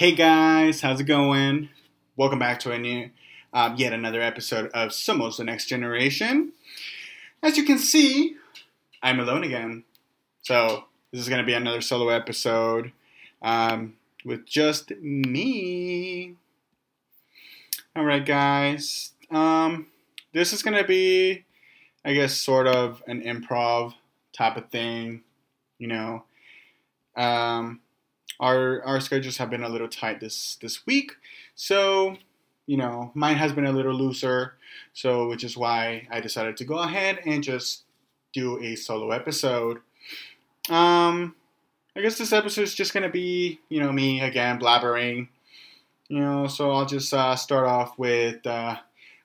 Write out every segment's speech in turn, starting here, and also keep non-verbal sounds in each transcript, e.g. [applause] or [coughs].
Hey guys, how's it going? Welcome back to a new, uh, yet another episode of Somos the Next Generation. As you can see, I'm alone again. So this is going to be another solo episode um, with just me. All right, guys. Um, this is going to be, I guess, sort of an improv type of thing. You know. Um, our our schedules have been a little tight this this week, so you know mine has been a little looser. So which is why I decided to go ahead and just do a solo episode. Um, I guess this episode is just gonna be you know me again blabbering. You know, so I'll just uh, start off with uh,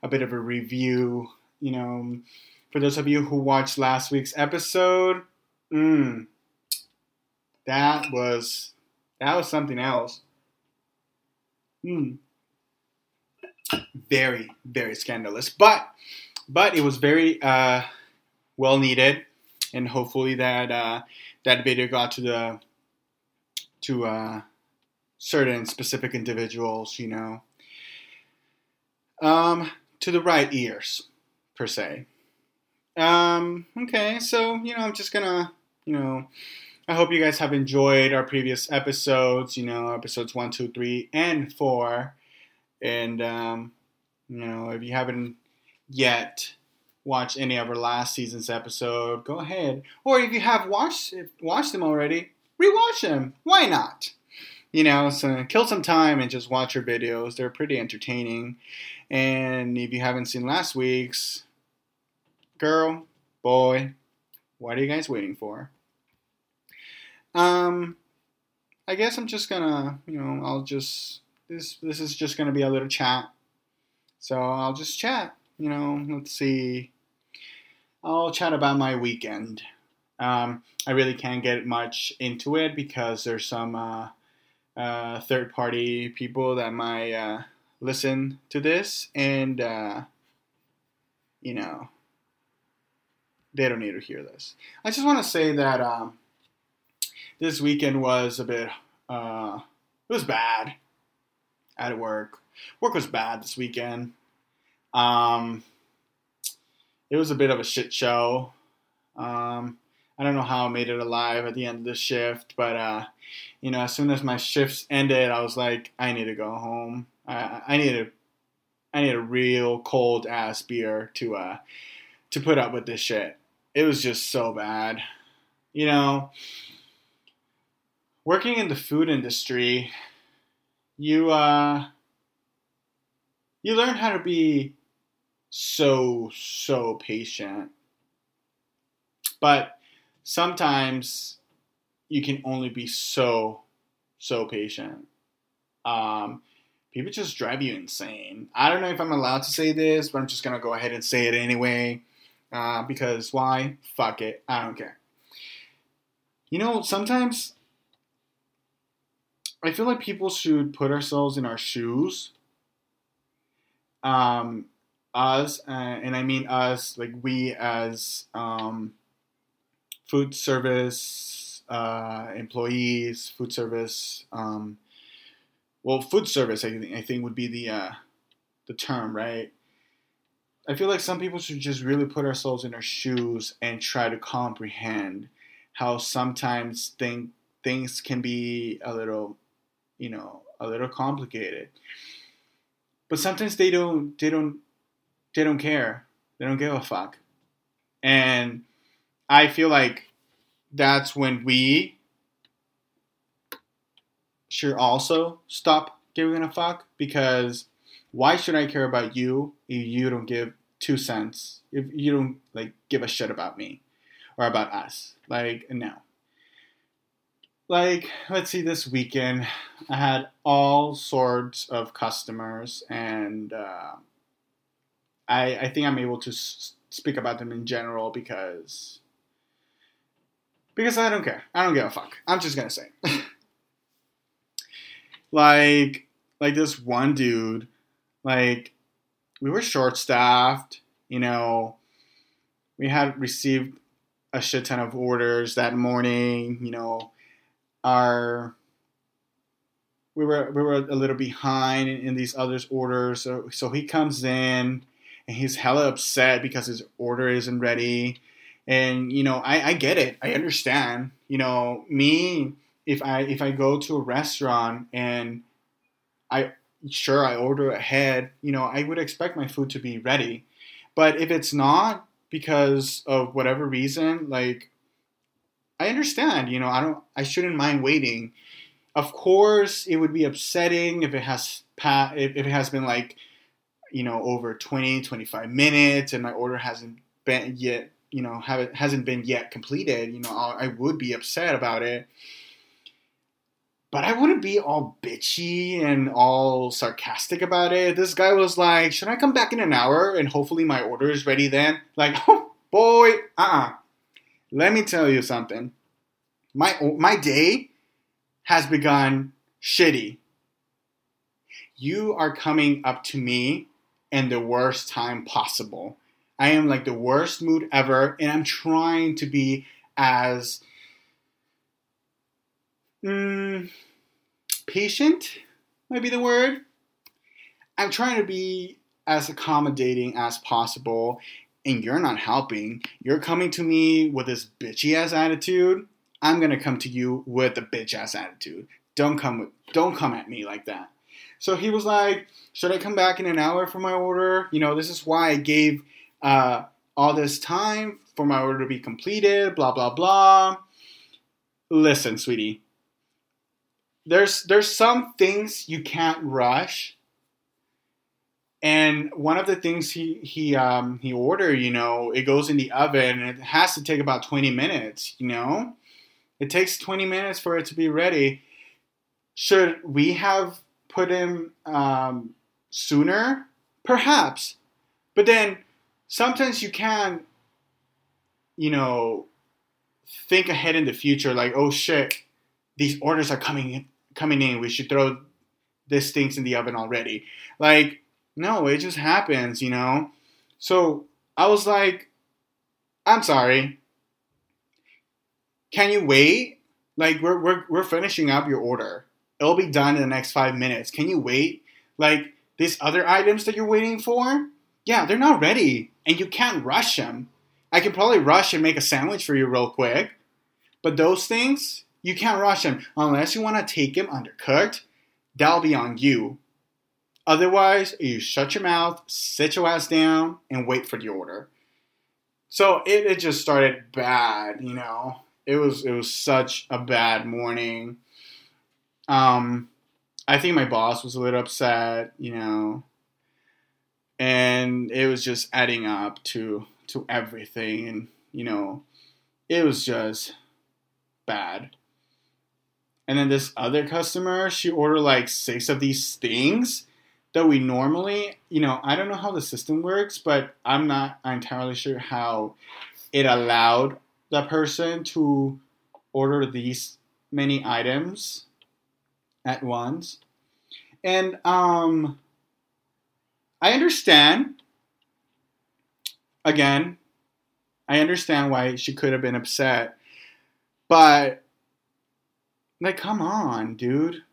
a bit of a review. You know, for those of you who watched last week's episode, mm, that was that was something else. Hmm. Very, very scandalous. But but it was very uh, well needed, and hopefully that uh, that video got to the to uh, certain specific individuals, you know, um, to the right ears per se. Um, okay, so you know, I'm just gonna you know I hope you guys have enjoyed our previous episodes, you know, episodes one, two, three, and four. And, um, you know, if you haven't yet watched any of our last season's episode, go ahead. Or if you have watched watched them already, rewatch them. Why not? You know, so kill some time and just watch our videos. They're pretty entertaining. And if you haven't seen last week's, girl, boy, what are you guys waiting for? Um, I guess I'm just gonna, you know, I'll just this this is just gonna be a little chat. So I'll just chat. You know, let's see. I'll chat about my weekend. Um, I really can't get much into it because there's some uh, uh, third party people that might uh, listen to this, and uh, you know, they don't need to hear this. I just want to say that. Um, this weekend was a bit uh, it was bad at work. Work was bad this weekend. Um, it was a bit of a shit show. Um, I don't know how I made it alive at the end of the shift, but uh, you know, as soon as my shifts ended, I was like, I need to go home. I, I need a, I need a real cold ass beer to uh, to put up with this shit. It was just so bad, you know working in the food industry, you uh, you learn how to be so so patient, but sometimes you can only be so so patient. Um, people just drive you insane. I don't know if I'm allowed to say this, but I'm just gonna go ahead and say it anyway. Uh, because why? Fuck it. I don't care. You know, sometimes I feel like people should put ourselves in our shoes. Um, us, uh, and I mean us, like we as um, food service uh, employees, food service. Um, well, food service, I think, I think would be the uh, the term, right? I feel like some people should just really put ourselves in our shoes and try to comprehend how sometimes think things can be a little you know a little complicated. But sometimes they don't they don't they don't care. They don't give a fuck. And i feel like that's when we should also stop giving a fuck because why should i care about you if you don't give two cents? If you don't like give a shit about me or about us. Like no like let's see this weekend i had all sorts of customers and uh, I, I think i'm able to s- speak about them in general because because i don't care. I don't give a fuck. I'm just gonna say. [laughs] Like like this one dude, like we were short staffed, you know, we had received a shit ton of orders that morning, you know, our we were we were a little behind in, in these others orders, so so he comes in and he's hella upset because his order isn't ready. And you know, I, I get it. I understand. You know, me if I if I go to a restaurant and I sure I order ahead, you know, I would expect my food to be ready. But if it's not because of whatever reason, like I understand, you know, I don't I shouldn't mind waiting. Of course, it would be upsetting if it has pa- if it has been like you know over 20 25 minutes and my order hasn't been yet you know have hasn't been yet completed you know I'll, i would be upset about it but I wouldn't be all bitchy and all sarcastic about it. This guy was like, "Should I come back in an hour and hopefully my order is ready then?" Like, [laughs] oh, boy, uh-uh. Let me tell you something. My my day has begun shitty. You are coming up to me in the worst time possible. I am like the worst mood ever, and I'm trying to be as mm, patient, might be the word. I'm trying to be as accommodating as possible, and you're not helping. You're coming to me with this bitchy ass attitude. I'm gonna come to you with the bitch ass attitude. Don't come with, don't come at me like that. So he was like, "Should I come back in an hour for my order? You know, this is why I gave uh, all this time for my order to be completed. Blah blah blah." Listen, sweetie. There's there's some things you can't rush. And one of the things he he um, he ordered, you know, it goes in the oven and it has to take about 20 minutes, you know? It takes 20 minutes for it to be ready. Should we have put him um, sooner? Perhaps. But then sometimes you can, you know, think ahead in the future like, oh shit, these orders are coming coming in. We should throw these things in the oven already. Like, no, it just happens, you know? So I was like, I'm sorry. Can you wait? Like, we're, we're, we're finishing up your order. It'll be done in the next five minutes. Can you wait? Like, these other items that you're waiting for, yeah, they're not ready. And you can't rush them. I can probably rush and make a sandwich for you real quick. But those things, you can't rush them. Unless you want to take them undercooked, that'll be on you. Otherwise, you shut your mouth, sit your ass down, and wait for the order. So it, it just started bad, you know. It was it was such a bad morning. Um, I think my boss was a little upset, you know, and it was just adding up to to everything, and you know, it was just bad. And then this other customer, she ordered like six of these things that we normally, you know, I don't know how the system works, but I'm not entirely sure how it allowed that person to order these many items at once. And um, I understand, again, I understand why she could have been upset, but like, come on, dude.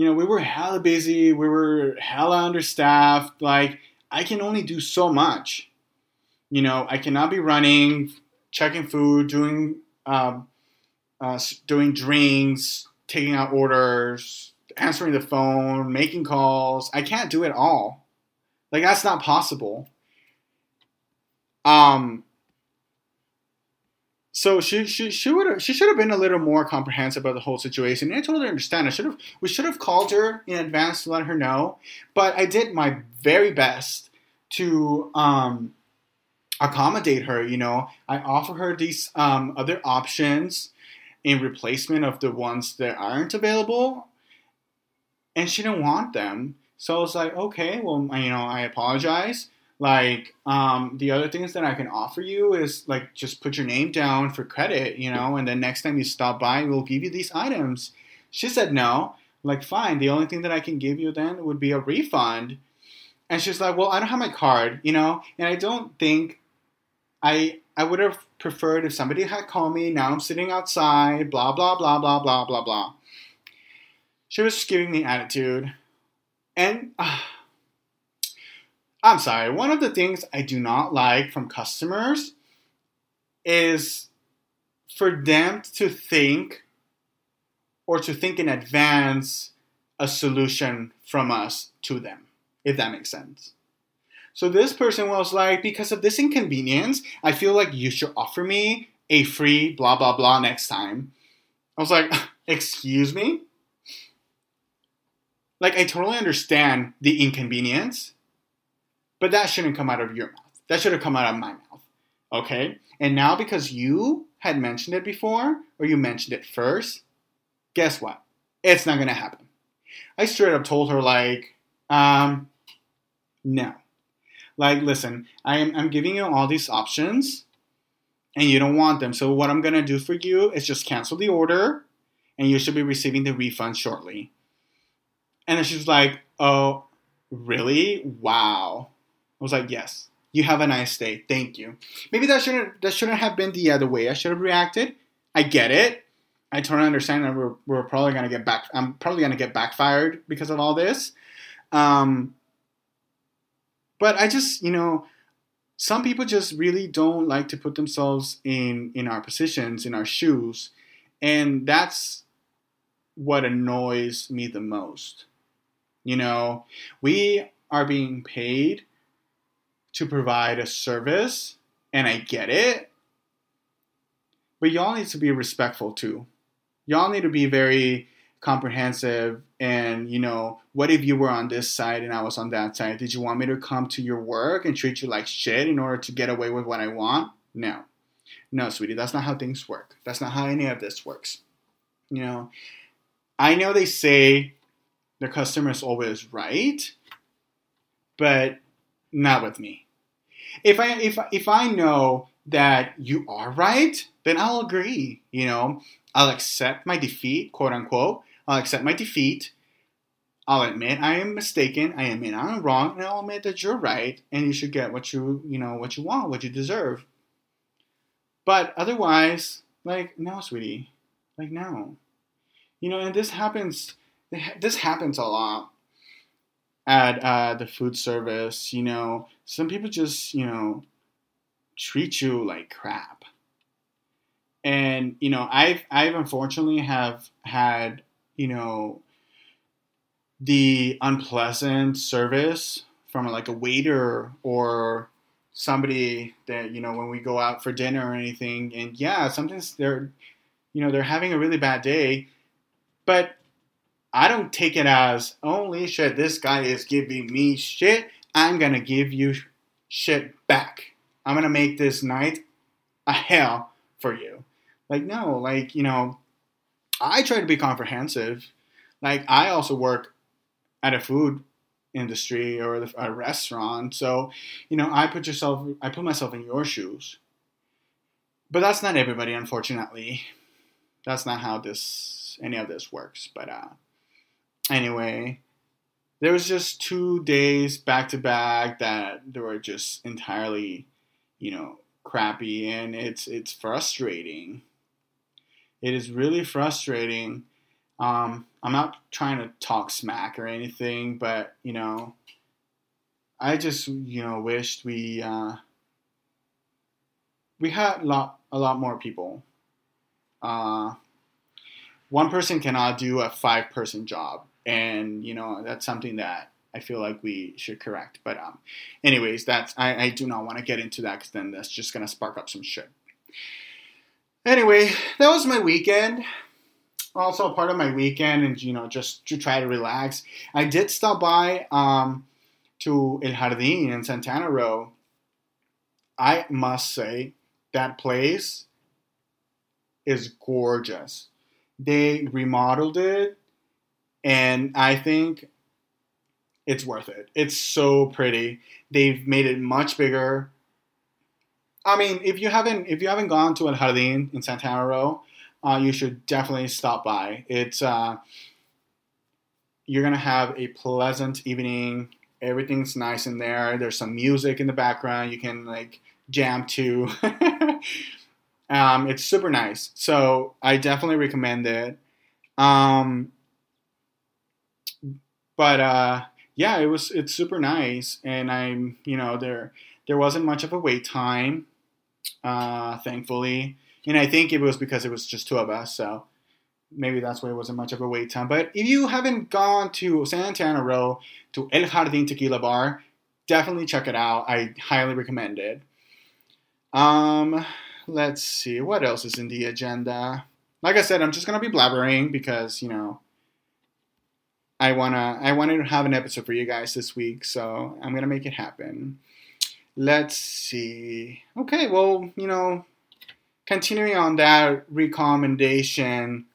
You know, we were hella busy, we were hella understaffed. Like, I can only do so much. You know, I cannot be running, checking food, doing um, uh, doing drinks, taking out orders, answering the phone, making calls. I can't do it all. Like that's not possible. Um. So she she she would she should have been a little more comprehensive about the whole situation. And I totally understand. I should have we should have called her in advance to let her know. But I did my very best to um accommodate her. You know, I offer her these um, other options in replacement of the ones that aren't available, and she didn't want them. So I was like, okay, well, you know, I apologize. Like, um, the other things that I can offer you is like just put your name down for credit, you know, and then next time you stop by, we'll give you these items. She said no. like, fine. The only thing that I can give you then would be a refund. And she's like, well, I don't have my card, you know, and I don't think I I would have preferred if somebody had called me. Now I'm sitting outside, blah blah blah blah blah blah blah. She was just giving me attitude, and uh, I'm sorry. One of the things I do not like from customers is for them to think or to think in advance a solution from us to them, if that makes sense. So this person was like, because of this inconvenience, I feel like you should offer me a free blah blah blah next time. I was like, [laughs] excuse me? Like, I totally understand the inconvenience, but that shouldn't come out of your mouth. That should have come out of my mouth. Okay? And now, because you had mentioned it before, or you mentioned it first, guess what? It's not gonna happen. I straight up told her, like, um, no. Like, listen, I'm, I'm giving you all these options and you don't want them. So, what I'm to do for you is just cancel the order and you should be receiving the refund shortly. And then she's like, oh, really? Wow. I was like, yes. You have a nice day. Thank you. Maybe that shouldn't that shouldn't have been the other way. I should have reacted. I get it. I totally understand that we're, we're probably gonna get back. I'm probably gonna get backfired because of all this. Um, but I just, you know, some people just really don't like to put themselves in in our positions, in our shoes, and that's what annoys me the most. You know, we are being paid to provide a service, and I get it. But y'all need to be respectful too. Y'all need to be very comprehensive and you know what if you were on this side and i was on that side? Did you want me to come to your work and treat you like shit in order to get away with what i want? No. No sweetie that's not how things work. That's not how any of this works. You know i know they say the customer is always right but not with me if i if if i know that you are right then i'll agree you know i'll accept my defeat quote unquote I'll accept my defeat. I'll admit I am mistaken. I admit I'm wrong, and I'll admit that you're right, and you should get what you you know what you want, what you deserve. But otherwise, like no, sweetie, like no, you know, and this happens. This happens a lot at uh, the food service. You know, some people just you know treat you like crap, and you know, I've I've unfortunately have had you know, the unpleasant service from like a waiter or somebody that you know when we go out for dinner or anything and yeah sometimes they're you know they're having a really bad day but i don't take it as only shit this guy is giving me shit i'm gonna give you shit back i'm gonna make this night a hell for you like no like you know I try to be comprehensive. Like I also work at a food industry or a restaurant, so you know I put yourself, I put myself in your shoes. But that's not everybody, unfortunately. That's not how this any of this works. But uh, anyway, there was just two days back to back that they were just entirely, you know, crappy, and it's it's frustrating it is really frustrating. Um, I'm not trying to talk smack or anything, but you know, I just you know wished we uh, we had a lot a lot more people. Uh, one person cannot do a five person job, and you know that's something that I feel like we should correct. But um, anyways, that's I, I do not want to get into that because then that's just gonna spark up some shit. Anyway, that was my weekend. Also, part of my weekend, and you know, just to try to relax. I did stop by um, to El Jardín in Santana Row. I must say that place is gorgeous. They remodeled it, and I think it's worth it. It's so pretty. They've made it much bigger. I mean, if you haven't if you haven't gone to El Jardín in Santana Row, uh, you should definitely stop by. It's uh, you're gonna have a pleasant evening. Everything's nice in there. There's some music in the background. You can like jam to. [laughs] um, it's super nice. So I definitely recommend it. Um, but uh, yeah, it was it's super nice, and I'm you know there there wasn't much of a wait time, uh, thankfully, and I think it was because it was just two of us, so maybe that's why it wasn't much of a wait time. But if you haven't gone to Santana Row to El Jardín Tequila Bar, definitely check it out. I highly recommend it. Um, let's see what else is in the agenda. Like I said, I'm just gonna be blabbering because you know I wanna I wanted to have an episode for you guys this week, so I'm gonna make it happen. Let's see. Okay, well, you know, continuing on that recommendation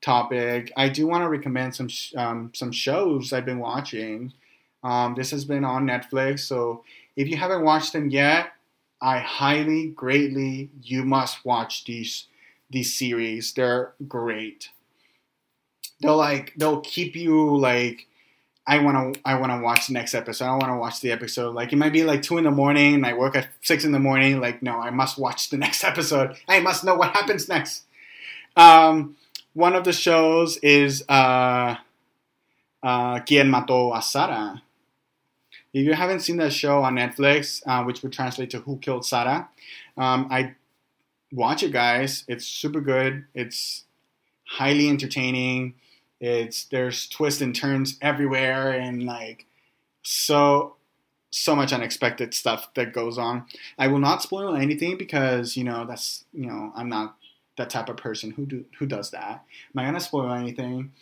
topic, I do want to recommend some sh- um, some shows I've been watching. Um, this has been on Netflix, so if you haven't watched them yet, I highly, greatly, you must watch these these series. They're great. They'll like they'll keep you like I want to I want to watch the next episode. I want to watch the episode. Like it might be like two in the morning, and I work at six in the morning. Like no, I must watch the [laughs] next episode. I must know what happens next. Um, one of the shows is uh, uh, Quien Mató a Sara. If you haven't seen that show on Netflix, uh, which would translate to Who Killed Sarah, um, I watch it, guys. It's super good. It's highly entertaining. It's there's twists and turns everywhere, and like so so much unexpected stuff that goes on. I will not spoil anything because you know that's you know I'm not that type of person who do who does that. I'm I gonna spoil anything,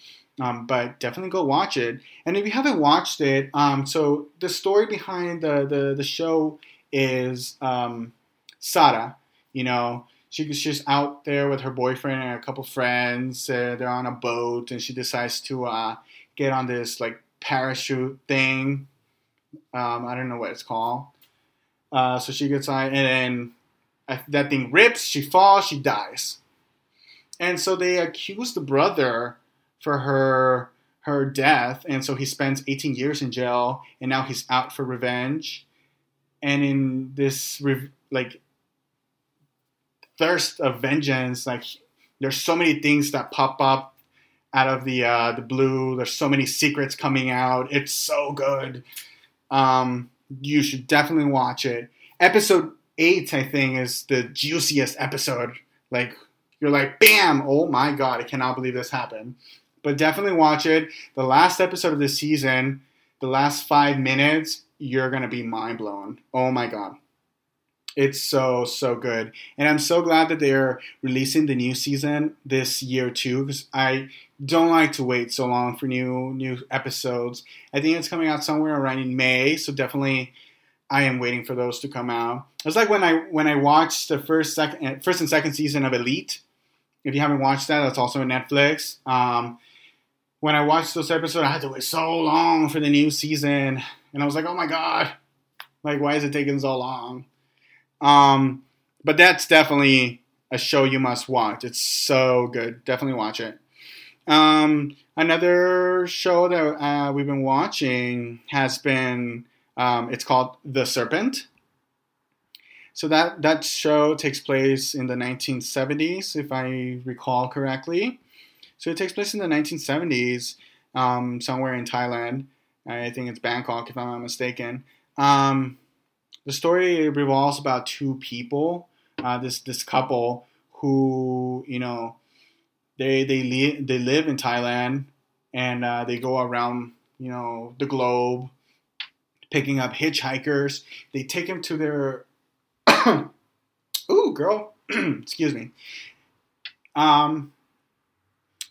um, but definitely go watch it. And if you haven't watched it, um, so the story behind the the, the show is um, Sara. You know, she, just out there with her boyfriend and a couple friends. Uh, they're on a boat, and she decides to uh, get on this like parachute thing. Um, I don't know what it's called. Uh, so she gets on, and then uh, that thing rips. She falls. She dies. And so they accuse the brother for her her death, and so he spends 18 years in jail, and now he's out for revenge. And in this like thirst of vengeance, like there's so many things that pop up out of the uh, the blue. There's so many secrets coming out. It's so good. Um, you should definitely watch it. Episode eight, I think, is the juiciest episode. Like you're like, bam! Oh my god, I cannot believe this happened. But definitely watch it. The last episode of the season, the last five minutes, you're gonna be mind blown. Oh my god. It's so so good, and I'm so glad that they're releasing the new season this year too. Because I don't like to wait so long for new new episodes. I think it's coming out somewhere around in May, so definitely I am waiting for those to come out. It's like when I when I watched the first second first and second season of Elite. If you haven't watched that, that's also on Netflix. Um, when I watched those episodes, I had to wait so long for the new season, and I was like, "Oh my god, like why is it taking so long?" Um, but that's definitely a show you must watch. It's so good. Definitely watch it. Um, another show that uh, we've been watching has been um, it's called The Serpent. So that that show takes place in the 1970s, if I recall correctly. So it takes place in the 1970s, um, somewhere in Thailand. I think it's Bangkok, if I'm not mistaken. Um, the story revolves about two people, uh, this this couple who you know they they li- they live in Thailand and uh, they go around you know the globe picking up hitchhikers. They take them to their [coughs] ooh girl, [clears throat] excuse me. Um,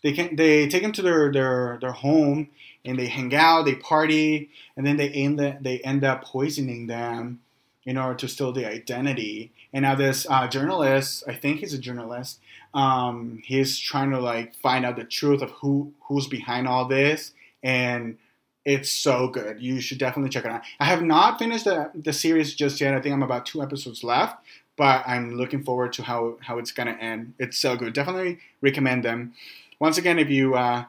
they can they take them to their their their home and they hang out, they party, and then they end the, they end up poisoning them in order to steal the identity. And now this uh, journalist, I think he's a journalist, um, he's trying to like find out the truth of who who's behind all this, and it's so good. You should definitely check it out. I have not finished the, the series just yet. I think I'm about two episodes left, but I'm looking forward to how how it's gonna end. It's so good. Definitely recommend them. Once again, if you uh,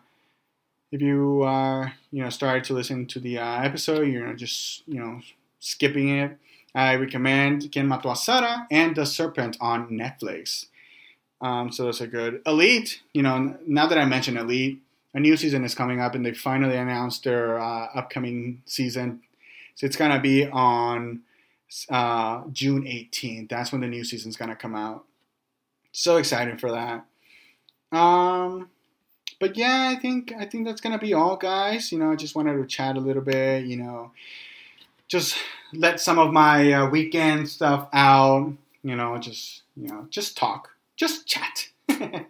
if you are you know started to listen to the uh, episode, you're just you know skipping it. I recommend Quien Mató Sara and The Serpent on Netflix. Um, so those are good. Elite, you know, now that I mentioned Elite, a new season is coming up, and they finally announced their uh, upcoming season. So it's gonna be on uh, June 18th. That's when the new season's gonna come out. So excited for that. Um, but yeah, I think I think that's gonna be all, guys. You know, I just wanted to chat a little bit. You know, just let some of my uh, weekend stuff out. You know, just you know, just talk, just chat. [laughs]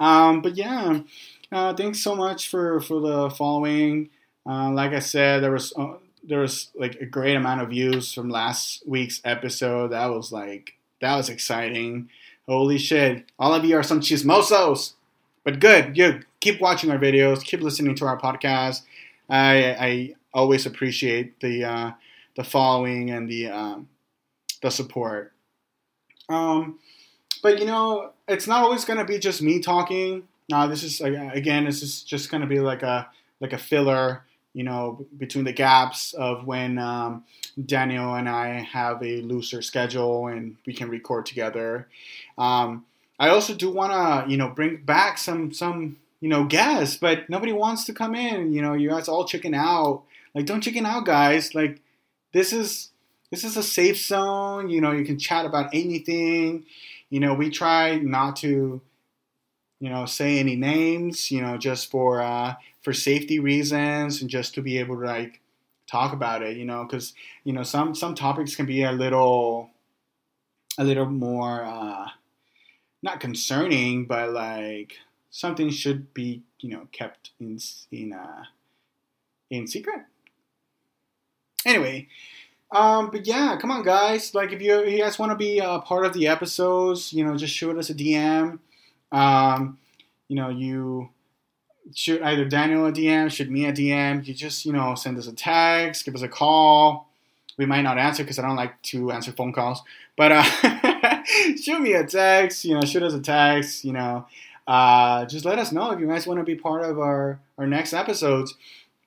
um, but yeah, uh, thanks so much for for the following. Uh, like I said, there was uh, there was like a great amount of views from last week's episode. That was like that was exciting. Holy shit! All of you are some chismosos, but good. You keep watching our videos, keep listening to our podcast. I I always appreciate the uh, the following and the um, the support. Um, but you know, it's not always to be just me talking. Now, this is again, this is just to be like a like a filler. You know, between the gaps of when um, Daniel and I have a looser schedule and we can record together. Um, I also do want to, you know, bring back some some you know guests, but nobody wants to come in. You know, you guys all chicken out. Like, don't chicken out, guys. Like, this is this is a safe zone. You know, you can chat about anything. You know, we try not to, you know, say any names. You know, just for uh, for safety reasons and just to be able to like talk about it. You know, because you know some some topics can be a little a little more uh, not concerning, but like something should be you know kept in in uh, in secret anyway, um, but yeah, come on, guys. Like, if you, if you guys want to be a part of the episodes, you know, just shoot us a DM. Um, you know, you shoot either Daniel a DM, shoot me a DM. You just, you know, send us a text, give us a call. We might not answer because I don't like to answer phone calls. But uh, [laughs] shoot me a text, you know, shoot us a text, you know. Uh, just let us know if you guys want to be part of our, our next episodes.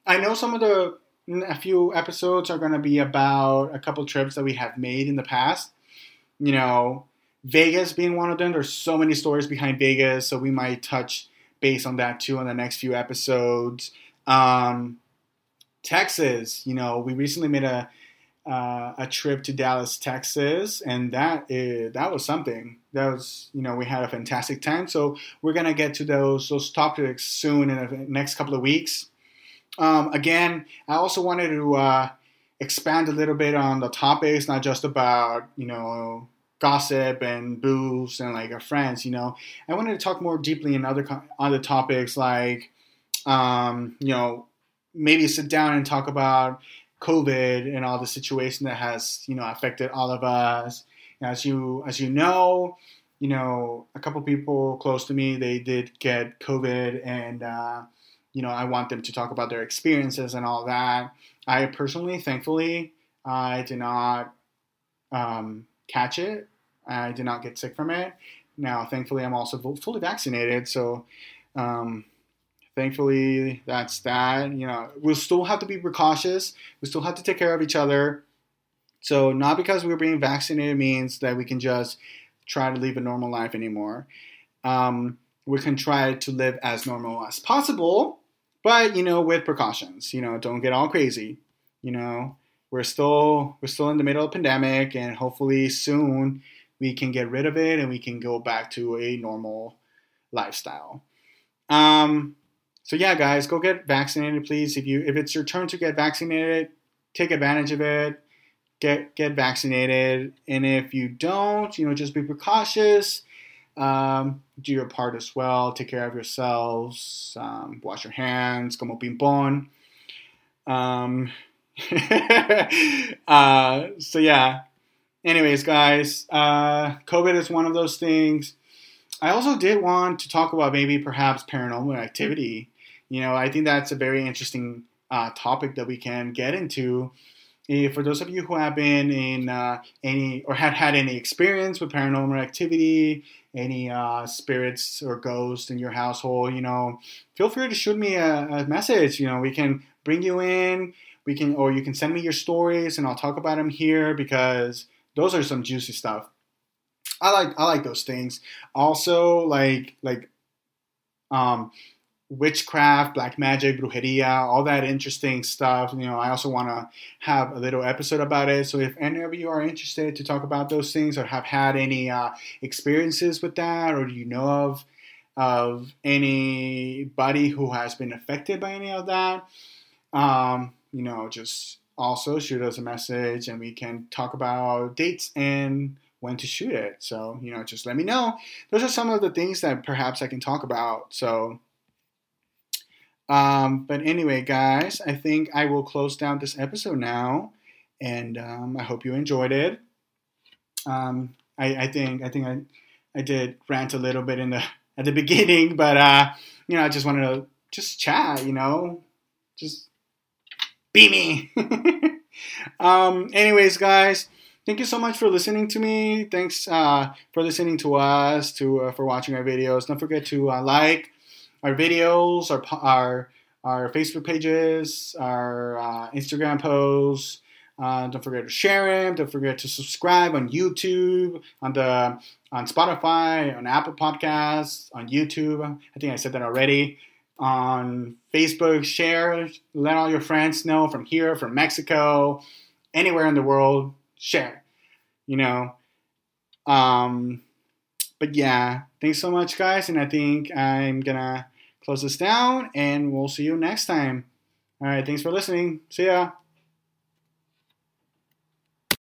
I know some of the a few episodes are going to be about a couple trips that we have made in the past. You know, Vegas being one of them. There's so many stories behind Vegas, so we might touch base on that too in the next few episodes. Um, Texas, you know, we recently made a uh, a trip to Dallas, Texas, and that is, that was something. That was you know we had a fantastic time. So we're gonna get to those those topics soon in the next couple of weeks. Um, again, I also wanted to uh, expand a little bit on the topics, not just about you know gossip and booze and like our friends. You know, I wanted to talk more deeply in other other topics like um, you know maybe sit down and talk about COVID and all the situation that has you know affected all of us. As you as you know, you know a couple people close to me they did get COVID and. Uh, you know, I want them to talk about their experiences and all that. I personally, thankfully, I did not um, catch it. I did not get sick from it. Now, thankfully, I'm also fully vaccinated. So, um, thankfully, that's that. You know, we'll still have to be precautious. We still have to take care of each other. So, not because we're being vaccinated means that we can just try to live a normal life anymore. Um, we can try to live as normal as possible but you know, with precautions. You know, don't get all crazy. You know, we're still we're still in the middle of a pandemic, and hopefully soon we can get rid of it and we can go back to a normal lifestyle. Um, so yeah, guys, go get vaccinated, please. If you if it's your turn to get vaccinated, take advantage of it. Get get vaccinated, and if you don't, you know, just be precautious. Um, do your part as well. Take care of yourselves. Um, wash your hands. Como. Um, [laughs] uh, so yeah. Anyways, guys, uh, COVID is one of those things. I also did want to talk about maybe perhaps paranormal activity. You know, I think that's a very interesting uh, topic that we can get into. If, for those of you who have been in uh, any or had had any experience with paranormal activity, any uh, spirits or ghosts in your household, you know, feel free to shoot me a, a, message. You know, we can bring you in, we can, or you can send me your stories, and I'll talk about them here because those are some juicy stuff. I like I like those things. Also, like like um, witchcraft, black magic, brujeria, all that interesting stuff. You know, I also want to have a little episode about it. So if any of you are interested to talk about those things or have had any uh, experiences with that, or you know of of anybody who has been affected by any of that, um, you know, just also shoot us a message and we can talk about dates and when to shoot it. So, you know, just let me know. Those are some of the things that perhaps I can talk about. So, um, but anyway, guys, I think I will close down this episode now, and um, I hope you enjoyed it. Um, I, I, think I think I, I did rant a little bit in the [laughs] at the beginning, but uh, you know, I just wanted to just chat, you know, just be me. [laughs] um, anyways, guys, thank you so much for listening to me. Thanks uh, for listening to us, to uh, for watching our videos. Don't forget to uh, like our videos, our our our Facebook pages, our uh, Instagram posts. Uh, don't forget to share them. Don't forget to subscribe on YouTube, on the on Spotify, on Apple Podcasts, on YouTube. I think I said that already. On Facebook, share. Let all your friends know from here, from Mexico, anywhere in the world. Share. You know. Um, but yeah, thanks so much, guys. And I think I'm gonna close this down, and we'll see you next time. All right, thanks for listening. See ya.